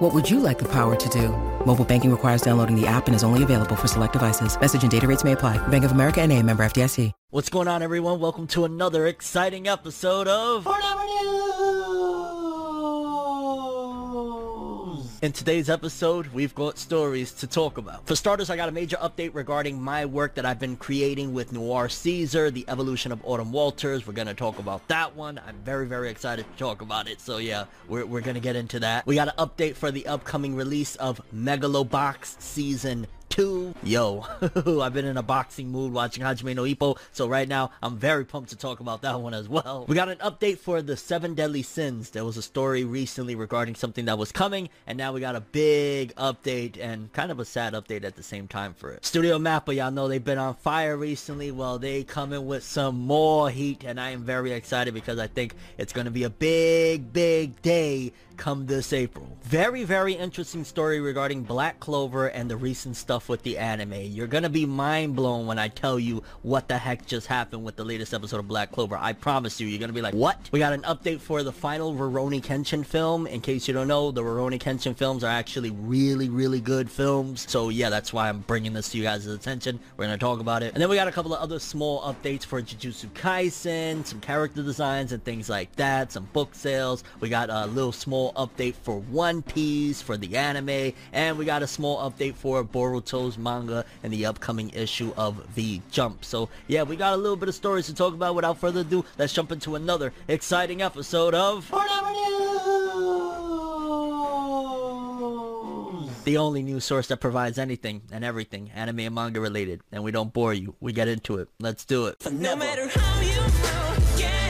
What would you like the power to do? Mobile banking requires downloading the app and is only available for select devices. Message and data rates may apply. Bank of America and a member FDIC. What's going on, everyone? Welcome to another exciting episode of Forever News. In today's episode, we've got stories to talk about. For starters, I got a major update regarding my work that I've been creating with Noir Caesar, the evolution of Autumn Walters. We're going to talk about that one. I'm very, very excited to talk about it. So yeah, we're, we're going to get into that. We got an update for the upcoming release of Megalobox Season two. Yo, I've been in a boxing mood watching Hajime no Ippo, so right now I'm very pumped to talk about that one as well. We got an update for the Seven Deadly Sins. There was a story recently regarding something that was coming, and now we got a big update and kind of a sad update at the same time for it. Studio Mappa, y'all know they've been on fire recently. Well, they coming with some more heat, and I am very excited because I think it's going to be a big, big day come this April. Very, very interesting story regarding Black Clover and the recent stuff with the anime. You're gonna be mind blown when I tell you what the heck just happened with the latest episode of Black Clover. I promise you, you're gonna be like, what? We got an update for the final Rurouni Kenshin film. In case you don't know, the Rurouni Kenshin films are actually really, really good films. So yeah, that's why I'm bringing this to you guys' attention. We're gonna talk about it. And then we got a couple of other small updates for Jujutsu Kaisen, some character designs and things like that, some book sales. We got a little small update for One Piece, for the anime, and we got a small update for Boruto's manga and the upcoming issue of The Jump. So yeah, we got a little bit of stories to talk about. Without further ado, let's jump into another exciting episode of Forever News! The only news source that provides anything and everything anime and manga related. And we don't bore you. We get into it. Let's do it. No matter how you move, get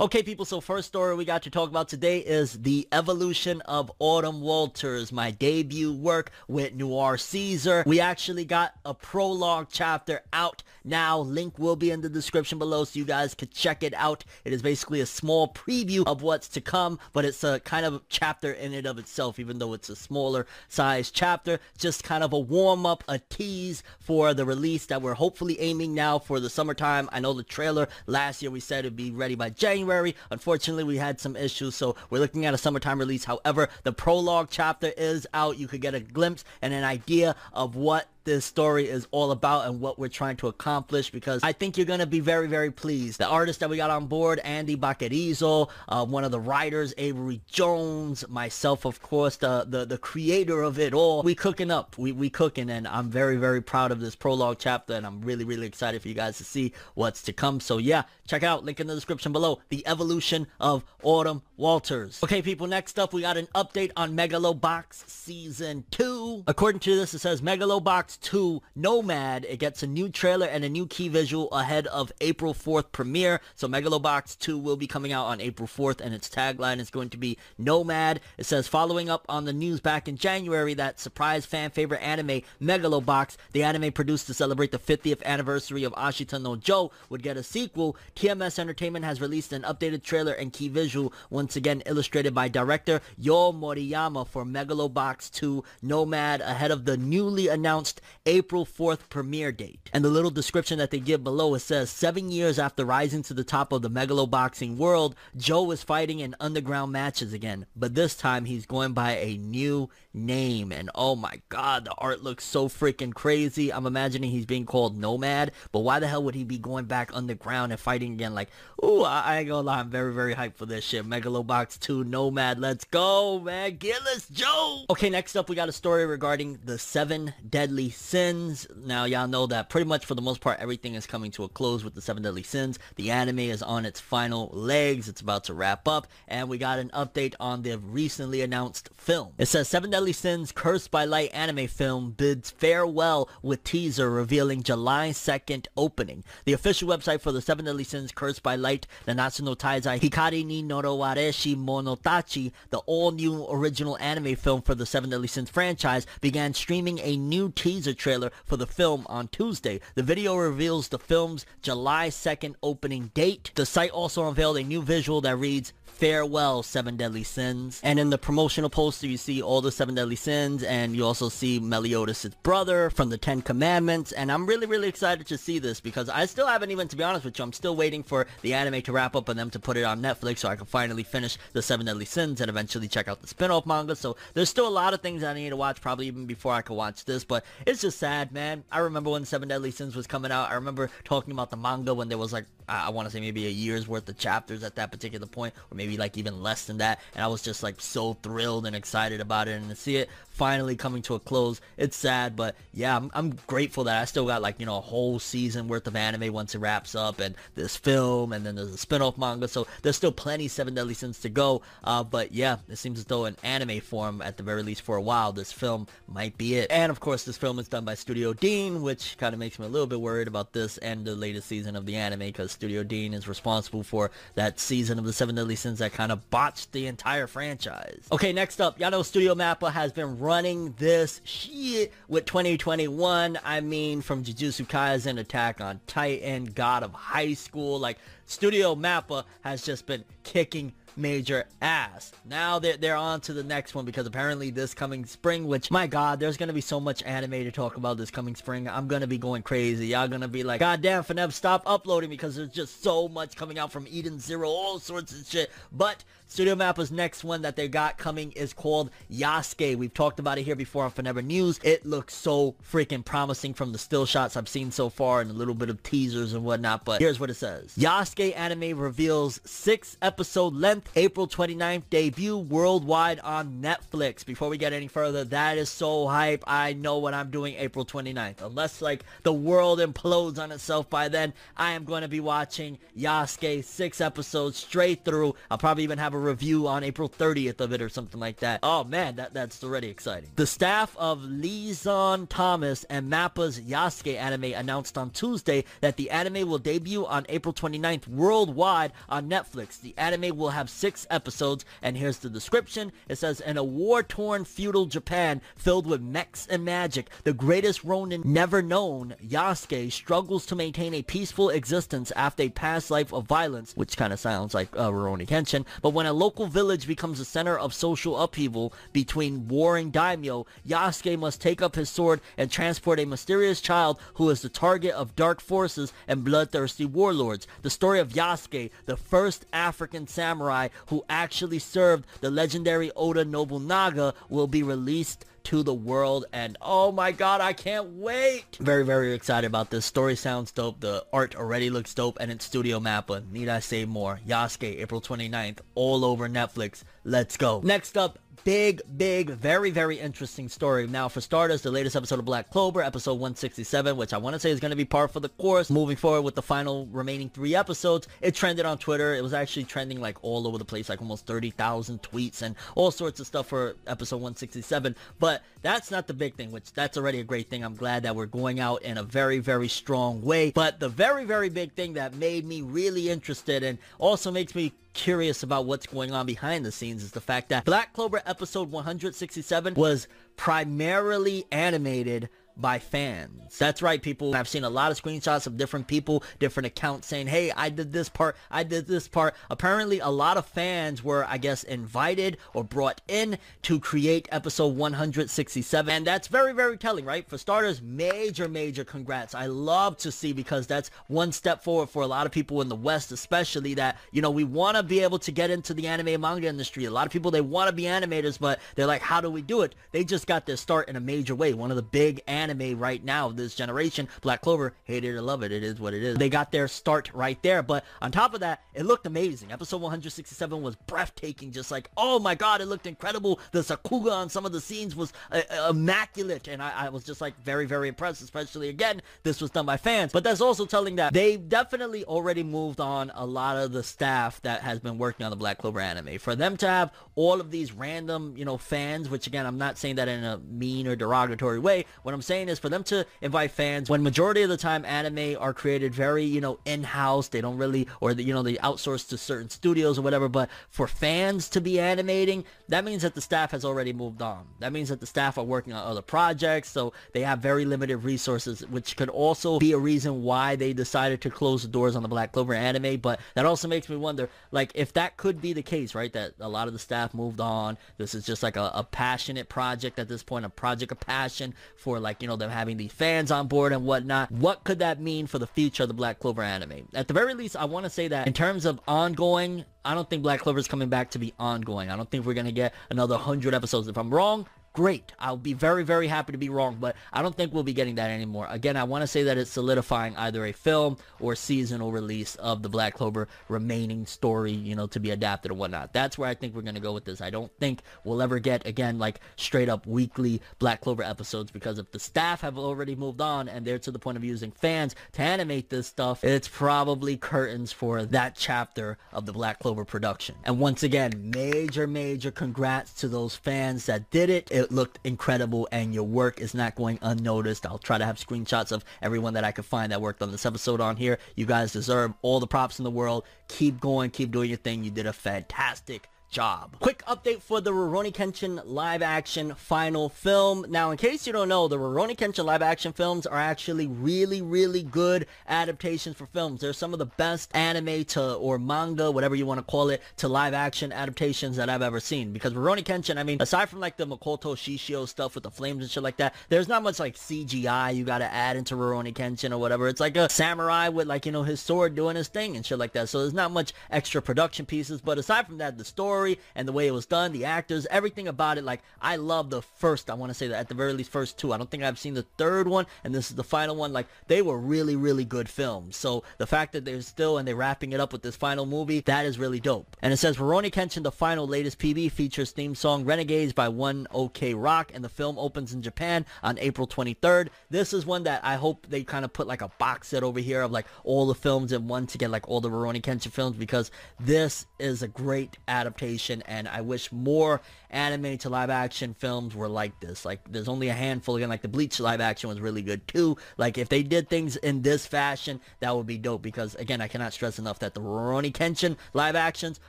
Okay, people, so first story we got to talk about today is the evolution of Autumn Walters, my debut work with Noir Caesar. We actually got a prologue chapter out now. Link will be in the description below so you guys could check it out. It is basically a small preview of what's to come, but it's a kind of chapter in and of itself, even though it's a smaller size chapter. Just kind of a warm-up, a tease for the release that we're hopefully aiming now for the summertime. I know the trailer last year we said it'd be ready by January. Unfortunately, we had some issues, so we're looking at a summertime release. However, the prologue chapter is out. You could get a glimpse and an idea of what this story is all about and what we're trying to accomplish because I think you're going to be very, very pleased. The artist that we got on board, Andy Baquerizo, uh, one of the writers, Avery Jones, myself, of course, the, the, the creator of it all. We cooking up. We, we cooking and I'm very, very proud of this prologue chapter and I'm really, really excited for you guys to see what's to come. So yeah, check out, link in the description below, the evolution of Autumn Walters. Okay, people, next up, we got an update on Megalobox Season 2. According to this, it says Megalobox 2 Nomad. It gets a new trailer and a new key visual ahead of April 4th premiere. So Megalobox 2 will be coming out on April 4th and its tagline is going to be Nomad. It says following up on the news back in January that surprise fan favorite anime Megalobox, the anime produced to celebrate the 50th anniversary of Ashita no Joe, would get a sequel. TMS Entertainment has released an updated trailer and key visual, once again illustrated by director Yo Moriyama for Megalobox 2 Nomad ahead of the newly announced April 4th premiere date. And the little description that they give below, it says, seven years after rising to the top of the megaloboxing world, Joe is fighting in underground matches again. But this time he's going by a new name. And oh my god, the art looks so freaking crazy. I'm imagining he's being called Nomad. But why the hell would he be going back underground and fighting again? Like, ooh, I, I ain't gonna lie, I'm very, very hyped for this shit. Megalobox 2 Nomad, let's go, man. Gearless Joe. Okay, next up we got a story regarding the seven deadly Sins. Now, y'all know that pretty much for the most part, everything is coming to a close with the Seven Deadly Sins. The anime is on its final legs. It's about to wrap up. And we got an update on the recently announced film. It says Seven Deadly Sins Cursed by Light anime film bids farewell with teaser revealing July 2nd opening. The official website for the Seven Deadly Sins Cursed by Light, the no Taizai Hikari ni Norowareshi Monotachi, the all-new original anime film for the Seven Deadly Sins franchise, began streaming a new teaser trailer for the film on Tuesday. The video reveals the film's July 2nd opening date. The site also unveiled a new visual that reads, Farewell, Seven Deadly Sins. And in the promotional poster, you see all the Seven Deadly Sins, and you also see Meliodas' brother from the Ten Commandments. And I'm really, really excited to see this because I still haven't even, to be honest with you, I'm still waiting for the anime to wrap up and them to put it on Netflix so I can finally finish the Seven Deadly Sins and eventually check out the spin-off manga. So there's still a lot of things I need to watch, probably even before I can watch this. But it's just sad, man. I remember when Seven Deadly Sins was coming out. I remember talking about the manga when there was like, I, I want to say maybe a year's worth of chapters at that particular point, or maybe like even less than that. And I was just like so thrilled and excited about it and to see it finally coming to a close. It's sad, but yeah, I'm, I'm grateful that I still got like, you know, a whole season worth of anime once it wraps up and this film and then there's a spin-off manga. So there's still plenty Seven Deadly Sins to go. Uh, but yeah, it seems as though in anime form at the very least for a while, this film might be it. And of course, this film is done by Studio Dean, which kind of makes me a little bit worried about this and the latest season of the anime because Studio Dean is responsible for that season of the Seven Deadly Sins that kind of botched the entire franchise. Okay, next up, y'all know Studio Mappa has been running this shit with 2021. I mean, from Jujutsu Kaisen, Attack on Titan, God of High School, like Studio Mappa has just been kicking major ass. Now they're, they're on to the next one because apparently this coming spring, which my god, there's gonna be so much anime to talk about this coming spring. I'm gonna be going crazy. Y'all gonna be like, God damn, Fineb, stop uploading because there's just so much coming out from Eden Zero, all sorts of shit. But Studio Mappa's next one that they got coming is called Yasuke. We've talked about it here before on Forever News. It looks so freaking promising from the still shots I've seen so far and a little bit of teasers and whatnot. But here's what it says. Yasuke anime reveals six episode length April 29th debut worldwide on Netflix. Before we get any further, that is so hype. I know what I'm doing April 29th. Unless like the world implodes on itself by then, I am going to be watching Yasuke six episodes straight through. I'll probably even have a review on April 30th of it or something like that. Oh man, that, that's already exciting. The staff of LeSean Thomas and Mappa's Yasuke anime announced on Tuesday that the anime will debut on April 29th worldwide on Netflix. The anime will have six episodes, and here's the description. It says, in a war-torn feudal Japan filled with mechs and magic, the greatest Ronin never known, Yasuke, struggles to maintain a peaceful existence after a past life of violence, which kind of sounds like uh, Rurouni Kenshin. But when a local village becomes a center of social upheaval between warring daimyo, Yasuke must take up his sword and transport a mysterious child who is the target of dark forces and bloodthirsty warlords. The story of Yasuke, the first African samurai who actually served the legendary Oda Nobunaga, will be released to the world. And oh my god I can't wait! Very very excited about this. Story sounds dope. The art already looks dope and it's studio mappa. Need I say more? Yasuke April 29th all over Netflix. Let's go. Next up big, big, very, very interesting story. Now, for starters, the latest episode of Black Clover, episode 167, which I want to say is going to be par for the course. Moving forward with the final remaining three episodes, it trended on Twitter. It was actually trending like all over the place, like almost 30,000 tweets and all sorts of stuff for episode 167. But that's not the big thing, which that's already a great thing. I'm glad that we're going out in a very, very strong way. But the very, very big thing that made me really interested and also makes me curious about what's going on behind the scenes is the fact that Black Clover episode 167 was primarily animated by fans. That's right, people. I've seen a lot of screenshots of different people, different accounts saying, hey, I did this part, I did this part. Apparently, a lot of fans were, I guess, invited or brought in to create episode 167. And that's very, very telling, right? For starters, major, major congrats. I love to see because that's one step forward for a lot of people in the West, especially that, you know, we want to be able to get into the anime manga industry. A lot of people, they want to be animators, but they're like, how do we do it? They just got their start in a major way. One of the big anime anime right now, this generation. Black Clover, hate it or love it, it is what it is. They got their start right there, but on top of that, it looked amazing. Episode 167 was breathtaking, just like, oh my god, it looked incredible. The Sakuga on some of the scenes was uh, uh, immaculate, and I, I was just like very, very impressed, especially again, this was done by fans. But that's also telling that they definitely already moved on a lot of the staff that has been working on the Black Clover anime. For them to have all of these random, you know, fans, which again, I'm not saying that in a mean or derogatory way. What I'm saying is for them to invite fans when majority of the time anime are created very, you know, in-house. They don't really, or the, you know, they outsource to certain studios or whatever. But for fans to be animating, that means that the staff has already moved on. That means that the staff are working on other projects, so they have very limited resources, which could also be a reason why they decided to close the doors on the Black Clover anime. But that also makes me wonder, like, if that could be the case, right? That a lot of the staff moved on. This is just like a, a passionate project at this point, a project of passion for like, you know, them having the fans on board and whatnot. What could that mean for the future of the Black Clover anime? At the very least, I want to say that in terms of ongoing, I don't think Black Clover is coming back to be ongoing. I don't think we're going to get another 100 episodes. If I'm wrong, great. I'll be very, very happy to be wrong, but I don't think we'll be getting that anymore. Again, I want to say that it's solidifying either a film or seasonal release of the Black Clover remaining story, you know, to be adapted or whatnot. That's where I think we're going to go with this. I don't think we'll ever get, again, like straight up weekly Black Clover episodes because if the staff have already moved on and they're to the point of using fans to animate this stuff, it's probably curtains for that chapter of the Black Clover production. And once again, major, major congrats to those fans that did it. It looked incredible and your work is not going unnoticed. I'll try to have screenshots of everyone that I could find that worked on this episode on here. You guys deserve all the props in the world. Keep going, keep doing your thing. You did a fantastic job. Quick update for the Rurouni Kenshin live action final film. Now, in case you don't know, the Rurouni Kenshin live action films are actually really, really good adaptations for films. They're some of the best anime to, or manga, whatever you want to call it, to live action adaptations that I've ever seen. Because Rurouni Kenshin, I mean, aside from like the Makoto Shishio stuff with the flames and shit like that, there's not much like CGI you gotta add into Rurouni Kenshin or whatever. It's like a samurai with like, you know, his sword doing his thing and shit like that. So there's not much extra production pieces. But aside from that, the story, and the way it was done, the actors, everything about it. Like, I love the first, I want to say that at the very least, first two. I don't think I've seen the third one, and this is the final one. Like, they were really, really good films. So the fact that they're still, and they're wrapping it up with this final movie, that is really dope. And it says, Rurouni Kenshin, the final latest PV, features theme song Renegades by One OK Rock, and the film opens in Japan on April 23rd. This is one that I hope they kind of put like a box set over here of like all the films in one to get like all the Rurouni Kenshin films because this is a great adaptation and I wish more anime to live action films were like this. Like there's only a handful again like the Bleach live action was really good too. Like if they did things in this fashion that would be dope because again I cannot stress enough that the Rurouni Kenshin live actions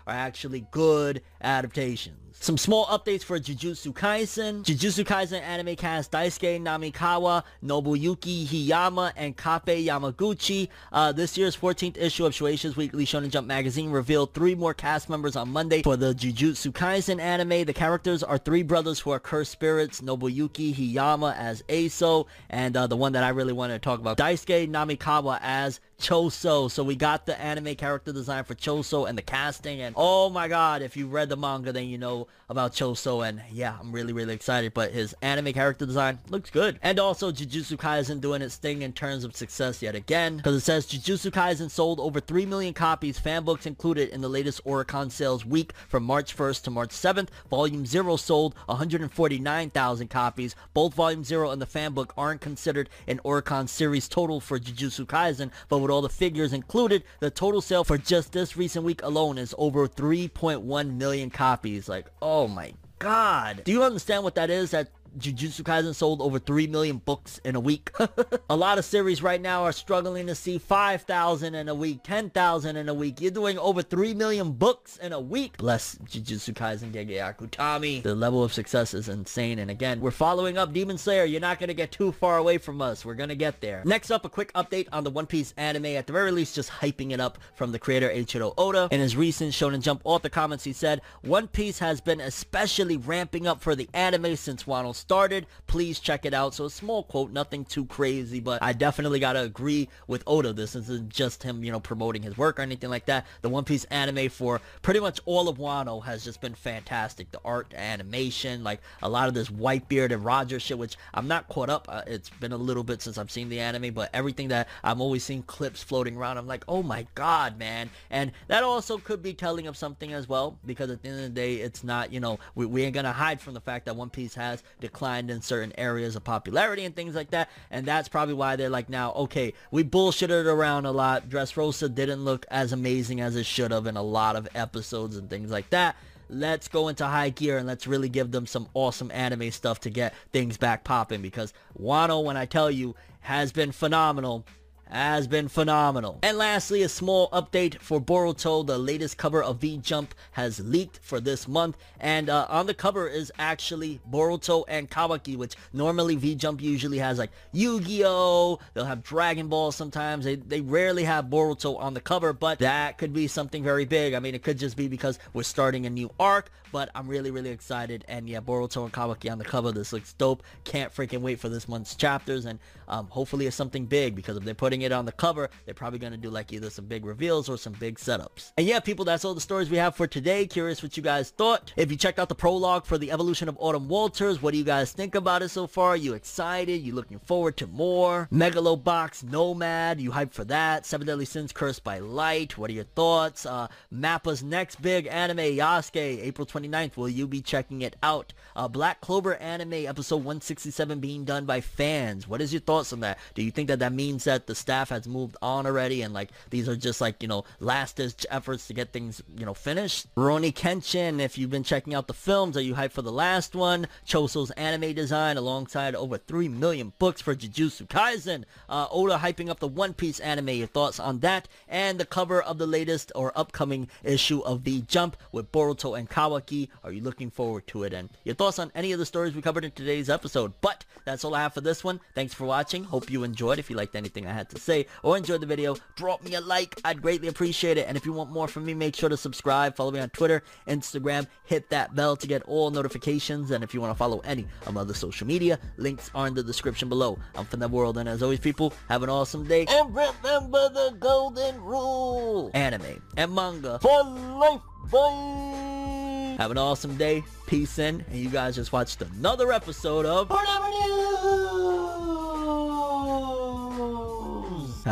are actually good adaptations. Some small updates for Jujutsu Kaisen. Jujutsu Kaisen anime cast Daisuke Namikawa, Nobuyuki Hiyama, and Kappei Yamaguchi. Uh, this year's 14th issue of Shueisha's Weekly Shonen Jump magazine revealed three more cast members on Monday for the Jujutsu Kaisen anime. The characters are three brothers who are cursed spirits, Nobuyuki Hiyama as Eso, and uh, the one that I really wanted to talk about, Daisuke Namikawa as Choso. So we got the anime character design for Choso and the casting. And oh my god, if you read the manga, then you know about Choso. And yeah, I'm really, really excited. But his anime character design looks good. And also Jujutsu Kaisen doing its thing in terms of success yet again. Because it says Jujutsu Kaisen sold over 3 million copies, fan books included in the latest Oricon sales week from March 1st to March 7th. Volume 0 sold 149,000 copies. Both Volume 0 and the fan book aren't considered an Oricon series total for Jujutsu Kaisen, but with all the figures included, the total sale for just this recent week alone is over 3.1 million copies. Like, oh my god. Do you understand what that is? That Jujutsu Kaisen sold over 3 million books in a week. a lot of series right now are struggling to see 5,000 in a week, 10,000 in a week. You're doing over 3 million books in a week. Bless Jujutsu Kaisen Gege Akutami. The level of success is insane. And again, we're following up Demon Slayer. You're not going to get too far away from us. We're going to get there. Next up, a quick update on the One Piece anime. At the very least, just hyping it up from the creator Eiichiro Oda. In his recent Shonen Jump author comments, he said, One Piece has been especially ramping up for the anime since Wano started, please check it out. So a small quote, nothing too crazy, but I definitely gotta agree with Oda. This isn't just him, you know, promoting his work or anything like that. The One Piece anime for pretty much all of Wano has just been fantastic. The art, the animation, like a lot of this Whitebeard and Roger shit, which I'm not caught up. Uh, it's been a little bit since I've seen the anime, but everything that I'm always seeing clips floating around, I'm like, oh my god, man. And that also could be telling of something as well, because at the end of the day, it's not, you know, we, we ain't gonna hide from the fact that One Piece has declined in certain areas of popularity and things like that. And that's probably why they're like now, okay, we bullshitted around a lot. Dressrosa didn't look as amazing as it should have in a lot of episodes and things like that let's go into high gear and let's really give them some awesome anime stuff to get things back popping because Wano, when I tell you, has been phenomenal has been phenomenal. And lastly, a small update for Boruto. The latest cover of V-Jump has leaked for this month. And uh, on the cover is actually Boruto and Kawaki, which normally V-Jump usually has like Yu-Gi-Oh! They'll have Dragon Ball sometimes. They, they rarely have Boruto on the cover, but that could be something very big. I mean, it could just be because we're starting a new arc, but I'm really, really excited. And yeah, Boruto and Kawaki on the cover. This looks dope. Can't freaking wait for this month's chapters. And um, hopefully it's something big because if they're putting it on the cover, they're probably going to do like either some big reveals or some big setups. And yeah, people, that's all the stories we have for today. Curious what you guys thought. If you checked out the prologue for the evolution of Autumn Walters, what do you guys think about it so far? Are you excited? You looking forward to more? Megalobox, Nomad, you hyped for that? Seven Deadly Sins, Cursed by Light, what are your thoughts? Uh, Mappa's next big anime, Yasuke, April 29th, will you be checking it out? Uh, Black Clover anime, episode 167 being done by fans. What is your thoughts on that? Do you think that that means that the staff has moved on already and like these are just like, you know, last ditch efforts to get things, you know, finished? Rurouni Kenshin, if you've been checking out the films, are you hyped for the last one? Choso's anime design alongside over 3 million books for Jujutsu Kaisen. Uh, Oda hyping up the One Piece anime. Your thoughts on that? And the cover of the latest or upcoming issue of The Jump with Boruto and Kawaki. Are you looking forward to it? And your thoughts on any of the stories we covered in today's episode. But that's all I have for this one. Thanks for watching. Hope you enjoyed. If you liked anything I had to say or enjoyed the video, drop me a like. I'd greatly appreciate it. And if you want more from me, make sure to subscribe. Follow me on Twitter, Instagram. Hit that bell to get all notifications. And if you want to follow any of my other social media, links are in the description below. I'm from the world. And as always, people, have an awesome day. And remember the golden rule. Anime and manga for life. Bye. Have an awesome day. Peace in. And you guys just watched another episode of Whatever News.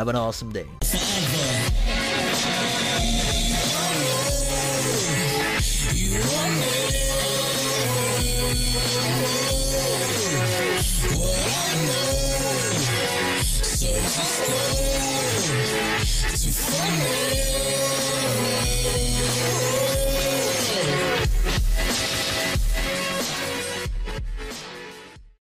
Have an awesome day. To find